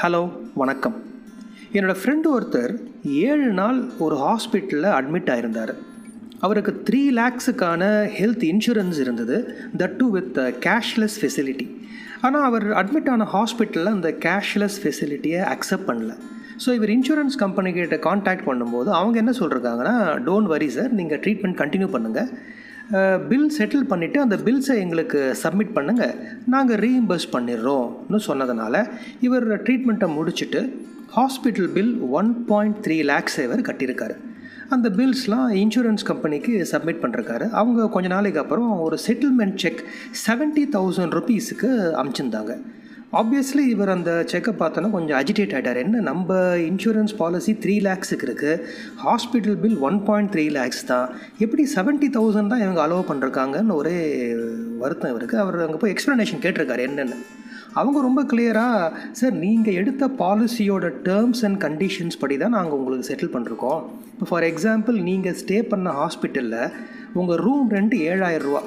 Hello வணக்கம். என்னோடய friend ஒருத்தர் ஏழு நாள் ஒரு ஹாஸ்பிட்டலில் அட்மிட் ஆயிருந்தார். அவருக்கு த்ரீ லேக்ஸுக்கான ஹெல்த் இன்சூரன்ஸ் இருந்தது that too with cashless facility ஆனால் அவர் அட்மிட் ஆன ஹாஸ்பிட்டலில் அந்த கேஷ்லெஸ் ஃபெசிலிட்டியை அக்செப்ட் பண்ணல. ஸோ இவர் இன்சூரன்ஸ் கம்பெனிக்கிட்ட காண்டாக்ட் பண்ணும்போது அவங்க என்ன சொல்கிறாங்கன்னா டோன்ட் வரி சார் நீங்கள் ட்ரீட்மெண்ட் கண்டினியூ பண்ணுங்கள் பில் செட்டில் பண்ணிவிட்டு அந்த பில்ஸை எங்களுக்கு சப்மிட் பண்ணுங்கள் நாங்கள் ரீஇம்பர்ஸ் பண்ணிடுறோம்னு சொன்னதுனால இவர் ட்ரீட்மெண்ட்டை முடிச்சுட்டு hospital bill one point three lakhs இவர் கட்டியிருக்காரு. அந்த பில்ஸ்லாம் இன்சூரன்ஸ் கம்பெனிக்கு சப்மிட் பண்ணிருக்காரு. அவங்க கொஞ்ச நாளைக்கு அப்புறம் ஒரு செட்டில்மெண்ட் செக் செவன்ட்டி தௌசண்ட் ருபீஸுக்கு அமுச்சிருந்தாங்க. ஆப்வியஸ்லி இவர் அந்த செக்கப் பார்த்தோன்னா கொஞ்சம் அஜிடேட் ஆகிட்டார் என்ன நம்ம இன்சூரன்ஸ் பாலிசி த்ரீ லேக்ஸுக்கு இருக்குது hospital bill one point three lakhs தான். எப்படி செவன்ட்டி தௌசண்ட் தான் இவங்க அலோவ் பண்ணிருக்காங்கன்னு ஒரே வருத்தம் இவருக்கு. அவர் அங்கே போய் எக்ஸ்ப்ளனேஷன் கேட்டிருக்காரு என்னென்னு. அவங்க ரொம்ப கிளியராக சார் நீங்கள் எடுத்த பாலிசியோட டேர்ம்ஸ் அண்ட் கண்டிஷன்ஸ் படி தான் நாங்கள் உங்களுக்கு செட்டில் பண்ணிருக்கோம் இப்போ ஃபார் எக்ஸாம்பிள் நீங்கள் ஸ்டே பண்ண ஹாஸ்பிட்டலில் உங்கள் ரூம் ரெண்ட் ஏழாயிரம் ரூபா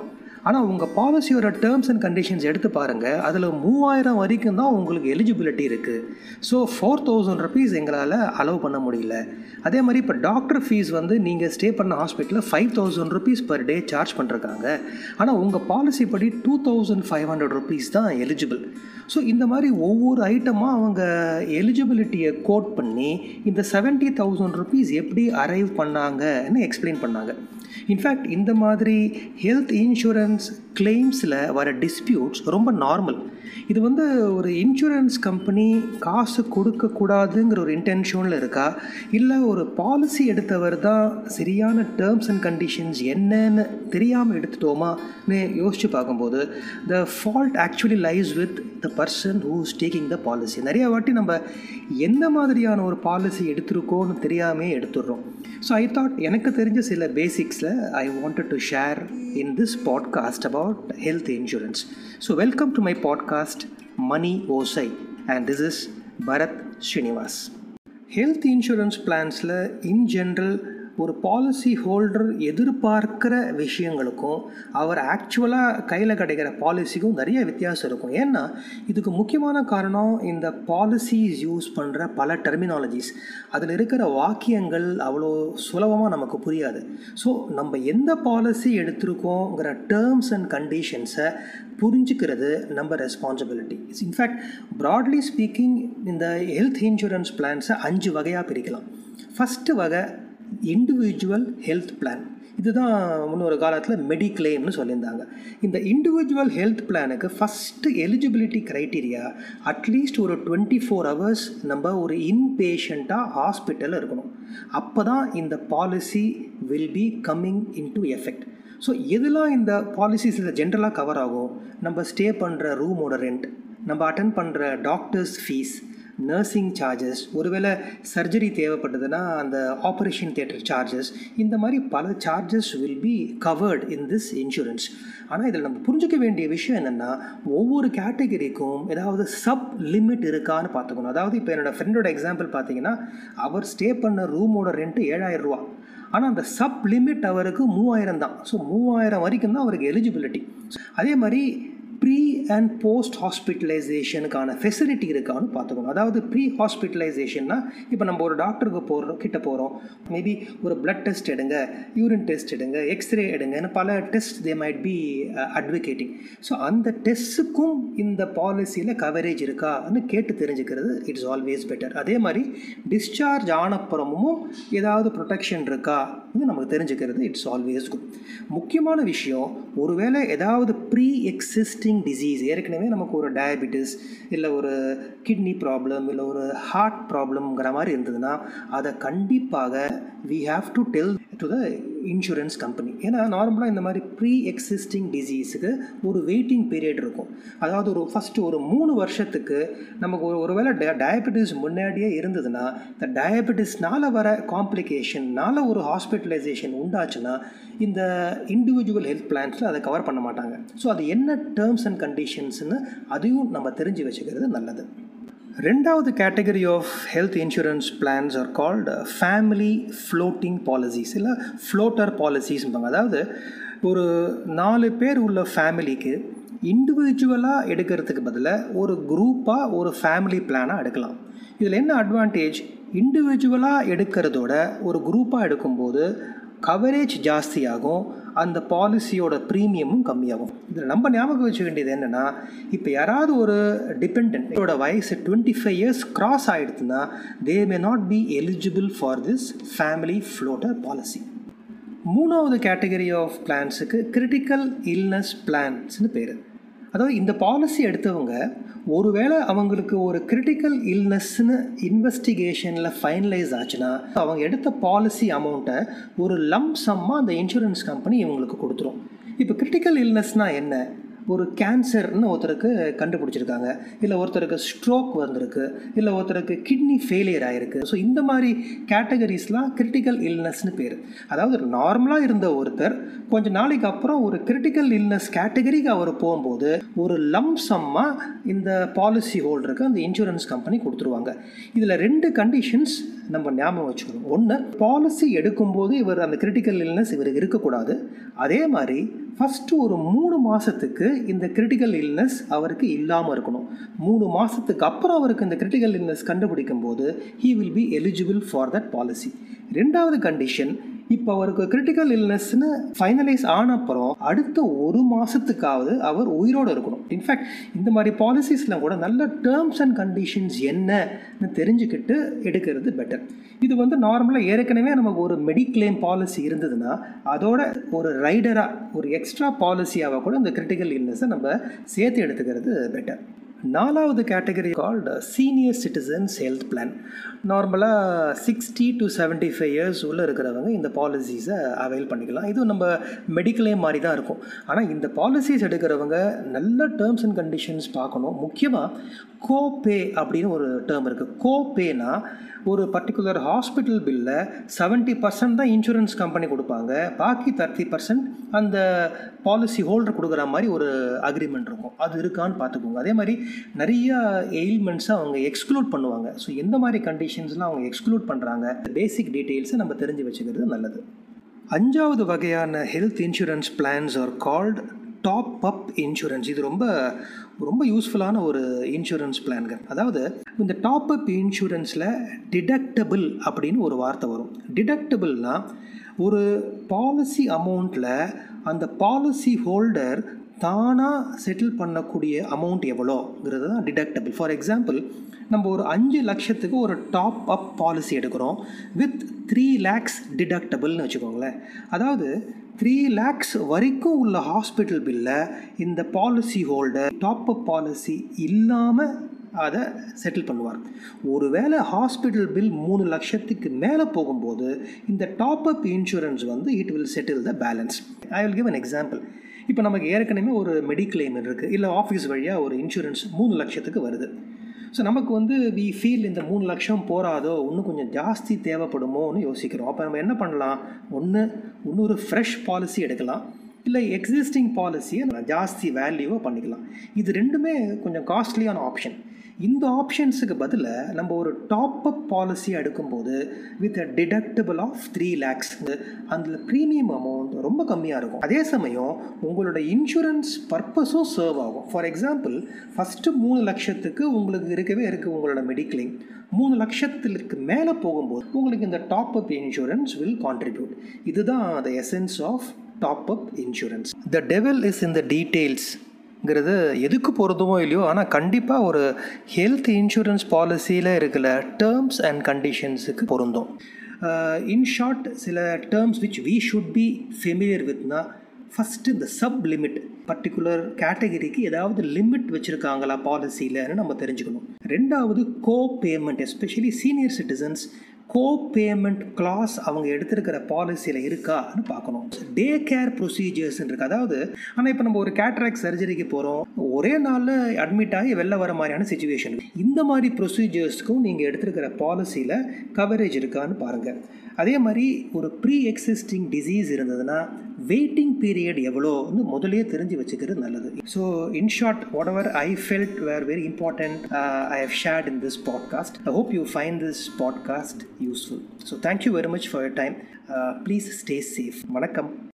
ஆனால் உங்கள் பாலிசியோட டேர்ம்ஸ் அண்ட் கண்டிஷன்ஸ் எடுத்து பாருங்கள் அதில் மூவாயிரம் வரைக்கும் தான் உங்களுக்கு எலிஜிபிலிட்டி இருக்குது ஸோ ஃபோர் தௌசண்ட் ருபீஸ் எங்களால் அலோவ் பண்ண முடியல. அதே மாதிரி இப்போ டாக்டர் ஃபீஸ் வந்து நீங்கள் ஸ்டே பண்ண ஹாஸ்பிட்டலில் five thousand rupees per day charge பண்ணுறாங்க ஆனால் உங்கள் பாலிசி படி two thousand five hundred rupees தான் எலிஜிபிள் ஸோ இந்த மாதிரி ஒவ்வொரு ஐட்டமாக அவங்க எலிஜிபிலிட்டியை கோட் பண்ணி இந்த செவன்ட்டி தௌசண்ட் ருபீஸ் எப்படி அரைவ் பண்ணாங்கன்னு எக்ஸ்பிளைன் பண்ணாங்க. இன்ஃபேக்ட் இந்த மாதிரி ஹெல்த் இன்சூரன்ஸ் friends கிளைம்ஸில் வர டிஸ்பியூட்ஸ் ரொம்ப நார்மல் இது வந்து ஒரு இன்சூரன்ஸ் கம்பெனி காசு கொடுக்கக்கூடாதுங்கிற ஒரு இன்டென்ஷனில் இருக்கா? இல்லை ஒரு பாலிசி எடுத்தவர் தான் சரியான டேர்ம்ஸ் அண்ட் கண்டிஷன்ஸ் என்னன்னு தெரியாமல் எடுத்துட்டோமான்னு யோசித்து பார்க்கும்போது the fault actually lies with the person who is taking the policy நிறைய வாட்டி நம்ம எந்த மாதிரியான ஒரு பாலிசி எடுத்திருக்கோன்னு தெரியாமே எடுத்துடுறோம். ஸோ ஐ தாட் எனக்கு தெரிஞ்ச சில பேசிக்ஸில் I wanted to share in this podcast about health insurance so welcome to my podcast Money Osai and this is Bharath Srinivas health insurance பிளான்ஸில் in general ஒரு பாலிசி ஹோல்டர் எதிர்பார்க்கிற விஷயங்களுக்கும் அவர் ஆக்சுவலாக கையில் கிடைக்கிற பாலிசிக்கும் நிறைய வித்தியாசம் இருக்கும். ஏன்னா இதுக்கு முக்கியமான காரணம் இந்த பாலிசிஸ் யூஸ் பண்ணுற பல டெர்மினாலஜிஸ் அதில் இருக்கிற வாக்கியங்கள் அவ்வளோ சுலபமாக நமக்கு புரியாது. ஸோ நம்ம எந்த பாலிசி எடுத்திருக்கோங்கிற டேர்ம்ஸ் அண்ட் கண்டிஷன்ஸை புரிஞ்சுக்கிறது நம்ம responsibility in fact broadly speaking இந்த ஹெல்த் இன்சூரன்ஸ் பிளான்ஸை அஞ்சு வகையாக பிரிக்கலாம். ஃபஸ்ட்டு வகை இண்டிவிஜுவல் ஹெல்த் பிளான் இதுதான் முன்னொரு காலத்தில் மெடிக்ளைம்னு சொல்லியிருந்தாங்க. இந்த இண்டிவிஜுவல் ஹெல்த் பிளானுக்கு first eligibility criteria at least ஒரு டுவெண்ட்டி ஃபோர் ஹவர்ஸ் நம்ம ஒரு இன்பேஷண்ட்டாக ஹாஸ்பிட்டலில் இருக்கணும். அப்போ தான் இந்த policy will be coming in to effect so எதெல்லாம் இந்த பாலிசிஸ் இதில் ஜென்ரலாக கவர் ஆகும்? நம்ம ஸ்டே பண்ணுற ரூமோட ரெண்ட் நம்ம அட்டன் பண்ணுற டாக்டர்ஸ் ஃபீஸ் நர்சிங் சார்ஜஸ் ஒருவேளை சர்ஜரி தேவைப்பட்டதுன்னா அந்த ஆப்ரேஷன் தியேட்டர் சார்ஜஸ் இந்த மாதிரி பல charges will be covered in this insurance ஆனால் இதில் நம்ம புரிஞ்சிக்க வேண்டிய விஷயம் என்னென்னா ஒவ்வொரு கேட்டகரிக்கும் ஏதாவது சப் லிமிட் இருக்கான்னு பார்த்துக்கணும். அதாவது இப்போ என்னோடய ஃப்ரெண்டோட எக்ஸாம்பிள் பார்த்தீங்கன்னா அவர் ஸ்டே பண்ண ரூமோட ரெண்ட்டு ஏழாயிரம் ரூபா. ஆனால் அந்த சப் லிமிட் அவருக்கு மூவாயிரம் தான். ஸோ மூவாயிரம் வரைக்கும் தான் அவருக்கு எலிஜிபிலிட்டி அதே மாதிரி ப்ரீ அண்ட் போஸ்ட் ஹாஸ்பிட்டலைசேஷனுக்கான ஃபெசிலிட்டி இருக்கான்னு பார்த்துக்கணும் அதாவது ப்ரீ ஹாஸ்பிட்டலைசேஷன்னா இப்போ நம்ம ஒரு டாக்டருக்கு போகிறோம் கிட்ட போகிறோம் மேபி ஒரு பிளட் டெஸ்ட் எடுங்க யூரின் டெஸ்ட் எடுங்க எக்ஸ்ரே எடுங்கன்னு பல test they might be advocating so அந்த டெஸ்ட்டுக்கும் இந்த பாலிசியில் கவரேஜ் இருக்கான்னு கேட்டு தெரிஞ்சுக்கிறது இட்ஸ் ஆல்வேஸ் பெட்டர் அதே மாதிரி டிஸ்சார்ஜ் ஆனப்புறமும் ஏதாவது ப்ரொடெக்ஷன் இருக்கா நமக்கு தெரிஞ்சுக்கிறது இட்ஸ் ஆல்வேஸ் குட் முக்கியமான விஷயம் ஒருவேளை ஏதாவது ப்ரீ எக்ஸிஸ்டிங் டிசீஸ் ஏற்கனவே நமக்கு ஒரு டயபிட்டிஸ் இல்லை ஒரு கிட்னி ப்ராப்ளம் இல்லை ஒரு ஹார்ட் ப்ராப்ளம்ங்கிற மாதிரி இருந்ததுன்னா அதை கண்டிப்பாக we have to tell to the insurance company ஏன்னா நார்மலாக இந்த மாதிரி ப்ரீ எக்ஸிஸ்டிங் டிசீஸுக்கு ஒரு வெயிட்டிங் பீரியட் இருக்கும். அதாவது ஒரு ஃபஸ்ட்டு ஒரு மூணு வருஷத்துக்கு நமக்கு ஒரு ஒருவேளை டயபெட்டிஸ் முன்னாடியே இருந்ததுன்னா இந்த டயபெட்டிஸ்னால வர காம்ப்ளிகேஷன்னால ஒரு ஹாஸ்பிட்டலைசேஷன் உண்டாச்சுன்னா இந்த இண்டிவிஜுவல் ஹெல்த் பிளான்ஸில் அதை கவர் பண்ண மாட்டாங்க. ஸோ அது என்ன டேர்ம்ஸ் அண்ட் கண்டிஷன்ஸ்னு அதையும் நம்ம தெரிஞ்சு வச்சுக்கிறது நல்லது. ரெண்டாவது category of health insurance plans are called family floating policies இல்லை ஃப்ளோட்டர் பாலிசிஸ்ம்பாங்க அதாவது ஒரு நாலு பேர் உள்ள ஃபேமிலிக்கு இண்டிவிஜுவலாக எடுக்கிறதுக்கு பதிலாக ஒரு குரூப்பாக ஒரு ஃபேமிலி பிளானாக எடுக்கலாம். இதில் என்ன அட்வான்டேஜ் இண்டிவிஜுவலாக எடுக்கிறதோட ஒரு குரூப்பாக எடுக்கும்போது கவரேஜ் ஜாஸ்தியாகும் அந்த பாலிசியோட ப்ரீமியமும் கம்மியாகும். இதில் நம்ம ஞாபகம் வச்சுக்க வேண்டியது என்னென்னா இப்போ யாராவது ஒரு டிபெண்டோட வயசு twenty five years cross ஆகிடுதுன்னா they may not be eligible for this family floater policy மூணாவது கேட்டகரி ஆஃப் பிளான்ஸுக்கு கிரிட்டிக்கல் இல்னஸ் பிளான்ஸ்னு பேர். அதாவது இந்த பாலிசி எடுத்தவங்க ஒருவேளை அவங்களுக்கு ஒரு கிரிட்டிக்கல் இல்னஸ்னு இன்வெஸ்டிகேஷனில் ஃபைனலைஸ் ஆச்சுன்னா அவங்க எடுத்த பாலிசி அமௌண்ட்டை ஒரு லம் சம்மாக அந்த இன்சூரன்ஸ் கம்பெனி இவங்களுக்கு கொடுத்துரும். இப்போ கிரிட்டிக்கல் இல்னஸ்னால் என்ன? ஒரு கேன்சர்னு ஒருத்தருக்கு கண்டுபிடிச்சிருக்காங்க. இல்லை ஒருத்தருக்கு ஸ்ட்ரோக் வந்திருக்கு. இல்லை ஒருத்தருக்கு கிட்னி ஃபெயிலியர் ஆகிருக்கு ஸோ இந்த மாதிரி கேட்டகரிஸ்லாம் கிரிட்டிக்கல் இல்னஸ்னு பேர். அதாவது நார்மலாக இருந்த ஒருத்தர் கொஞ்ச நாளைக்கு அப்புறம் ஒரு கிரிட்டிக்கல் இல்னஸ் கேட்டகரிக்கு அவர் போகும்போது ஒரு லம் சம்மாக இந்த பாலிசி ஹோல்டருக்கு அந்த இன்சூரன்ஸ் கம்பெனி கொடுத்துருவாங்க. இதில் ரெண்டு கண்டிஷன்ஸ் நம்ம ஞாபகம் வச்சுக்கணும். ஒன்று பாலிசி எடுக்கும்போது இவர் அந்த கிரிட்டிக்கல் இல்னஸ் இவருக்கு இருக்கக்கூடாது. அதே மாதிரி ஃபஸ்ட்டு ஒரு மூணு மாதத்துக்கு இந்த கிரிட்டிக்கல் இல்னஸ் அவருக்கு இல்லாமல் இருக்கணும். மூணு மாதத்துக்கு அப்புறம் அவருக்கு இந்த கிரிட்டிக்கல் இல்னஸ் கண்டுபிடிக்கும் போது he will be eligible for that policy ரெண்டாவது கண்டிஷன் இப்போ அவருக்கு கிரிட்டிக்கல் இல்னஸ்னு ஃபைனலைஸ் ஆன அப்புறம் அடுத்த ஒரு மாதத்துக்காவது அவர் உயிரோடு இருக்கணும். இன்ஃபேக்ட் இந்த மாதிரி பாலிசிஸ்லாம் கூட நல்ல டேர்ம்ஸ் அண்ட் கண்டிஷன்ஸ் என்னன்னு தெரிஞ்சுக்கிட்டு எடுக்கிறது பெட்டர் இது வந்து நார்மலாக ஏற்கனவே நமக்கு ஒரு மெடிக்ளைம் பாலிசி இருந்ததுன்னா அதோட ஒரு ரைடராக ஒரு எக்ஸ்ட்ரா பாலிசியாக கூட இந்த கிரிட்டிக்கல் இல்னஸை நம்ம சேர்த்து எடுத்துக்கிறது பெட்டர் நாலாவது category called senior citizens health plan நார்மலாக sixty to seventy five years உள்ளே இருக்கிறவங்க இந்த பாலிசிஸை அவைல் பண்ணிக்கலாம். இதுவும் நம்ம மெடிக்கலே மாதிரி தான் இருக்கும். ஆனால் இந்த பாலிசிஸ் எடுக்கிறவங்க நல்ல டேர்ம்ஸ் அண்ட் கண்டிஷன்ஸ் பார்க்கணும். முக்கியமாக கோபே அப்படின்னு ஒரு டேர்ம் இருக்குது கோபேனா ஒரு பர்டிகுலர் ஹாஸ்பிட்டல் பில்லை செவன்ட்டி பர்சன்ட் தான் இன்சூரன்ஸ் கம்பெனி கொடுப்பாங்க. பாக்கி தேர்ட்டி பர்சன்ட் அந்த பாலிசி ஹோல்டர் கொடுக்குற மாதிரி ஒரு அக்ரிமெண்ட் இருக்கும். அது இருக்கான்னு பார்த்துக்கோங்க. அதே மாதிரி நிறைய எயில்மெண்ட்ஸை அவங்க எக்ஸ்க்ளூட் பண்ணுவாங்க. ஸோ எந்த மாதிரி கண்டிஷன்ஸ்லாம் அவங்க எக்ஸ்க்ளூட் பண்ணுறாங்க பேசிக் டீட்டெயில்ஸை நம்ம தெரிஞ்சு வச்சுக்கிறது நல்லது. அஞ்சாவது வகையான health insurance plans are called top up insurance இது ரொம்ப ரொம்ப யூஸ்ஃபுல்லான ஒரு இன்சூரன்ஸ் பிளான்கள் அதாவது இந்த டாப் அப் இன்சூரன்ஸில் டிடக்டபிள் அப்படின்னு ஒரு வார்த்தை வரும். டிடக்டபிள்னால் ஒரு பாலிசி அமௌண்ட்டில் அந்த பாலிசி ஹோல்டர் தானாக செட்டில் பண்ணக்கூடிய அமௌண்ட் எவ்வளோங்கிறது தான் டிடக்டபிள் ஃபார் எக்ஸாம்பிள் நம்ம ஒரு அஞ்சு லட்சத்துக்கு ஒரு டாப் அப் பாலிசி எடுக்கிறோம். வித் த்ரீ லேக்ஸ் டிடக்டபிள்னு வச்சுக்கோங்களேன். அதாவது த்ரீ லேக்ஸ் வரைக்கும் உள்ள ஹாஸ்பிட்டல் பில்லை இந்த policy holder top up policy இல்லாமல் அதை செட்டில் பண்ணுவார். ஒருவேளை ஹாஸ்பிட்டல் பில் மூணு லட்சத்துக்கு மேலே போகும்போது இந்த டாப் அப் இன்சூரன்ஸ் வந்து it will settle the balance I will give an example இப்போ நமக்கு ஏற்கனவே ஒரு மெடிக்ளைம் இருக்குது இல்லை ஆஃபீஸ் வழியாக ஒரு இன்சூரன்ஸ் மூணு லட்சத்துக்கு வருது. ஸோ நமக்கு வந்து வி ஃபீல் இந்த மூணு லட்சம் போகாதோ இன்னும் கொஞ்சம் ஜாஸ்தி தேவைப்படுமோன்னு யோசிக்கிறோம். அப்போ நம்ம என்ன பண்ணலாம்? ஒன்று இன்னொரு ஃப்ரெஷ் பாலிசி எடுக்கலாம். இல்லை எக்ஸிஸ்டிங் பாலிசியை ஜாஸ்தி வேல்யூவாக பண்ணிக்கலாம். இது ரெண்டுமே கொஞ்சம் காஸ்ட்லியான ஆப்ஷன் இந்த ஆப்ஷன்ஸுக்கு பதிலாக நம்ம ஒரு டாப் அப் பாலிசி எடுக்கும்போது with a deductible of three lakhs அந்த ப்ரீமியம் அமௌண்ட் ரொம்ப கம்மியாக இருக்கும். அதே சமயம் உங்களோட இன்சூரன்ஸ் பர்பஸும் சர்வ் ஆகும். ஃபார் எக்ஸாம்பிள் ஃபஸ்ட்டு மூணு லட்சத்துக்கு உங்களுக்கு இருக்கவே இருக்குது உங்களோட மெடிக்ளைம் மூணு லட்சத்திற்கு மேலே போகும்போது உங்களுக்கு இந்த top up insurance will contribute இதுதான் the essence of top up insurance the devil is in the details ங்கிறது எதுக்கு பொருந்துமோ இல்லையோ ஆனால் கண்டிப்பாக ஒரு ஹெல்த் இன்சூரன்ஸ் பாலிசியில் இருக்கிற டேர்ம்ஸ் அண்ட் கண்டிஷன்ஸுக்கு பொருந்தும். இன் ஷார்ட் சில terms which we should be familiar வித்னா first இந்த சப் லிமிட் பர்டிகுலர் கேட்டகரிக்கு ஏதாவது லிமிட் வச்சுருக்காங்களா பாலிசியில்னு நம்ம தெரிஞ்சுக்கணும். ரெண்டாவது co payment especially senior citizens co payment clause அவங்க எடுத்திருக்கிற பாலிசியில் இருக்கான்னு பார்க்கணும். டே கேர் ப்ரொசீஜர்ஸ் இருக்கு. அதாவது ஆனால் இப்போ நம்ம ஒரு கேட்ராக் சர்ஜரிக்கு போகிறோம் ஒரே நாளில் அட்மிட் ஆகி வெளில வர மாதிரியான சுச்சுவேஷன் இந்த மாதிரி ப்ரொசீஜர்ஸ்க்கும் நீங்கள் எடுத்திருக்கிற பாலிசியில் கவரேஜ் இருக்கான்னு பாருங்கள் அதே மாதிரி ஒரு ப்ரீ எக்ஸிஸ்டிங் டிசீஸ் இருந்ததுன்னா வெயிட்டிங் பீரியட் எவ்வளோன்னு முதலே தெரிஞ்சு வச்சுக்கிறது நல்லது. So in short whatever I felt were very important I have shared in this podcast I hope you find this podcast useful so thank you very much for your time please stay safe வணக்கம்.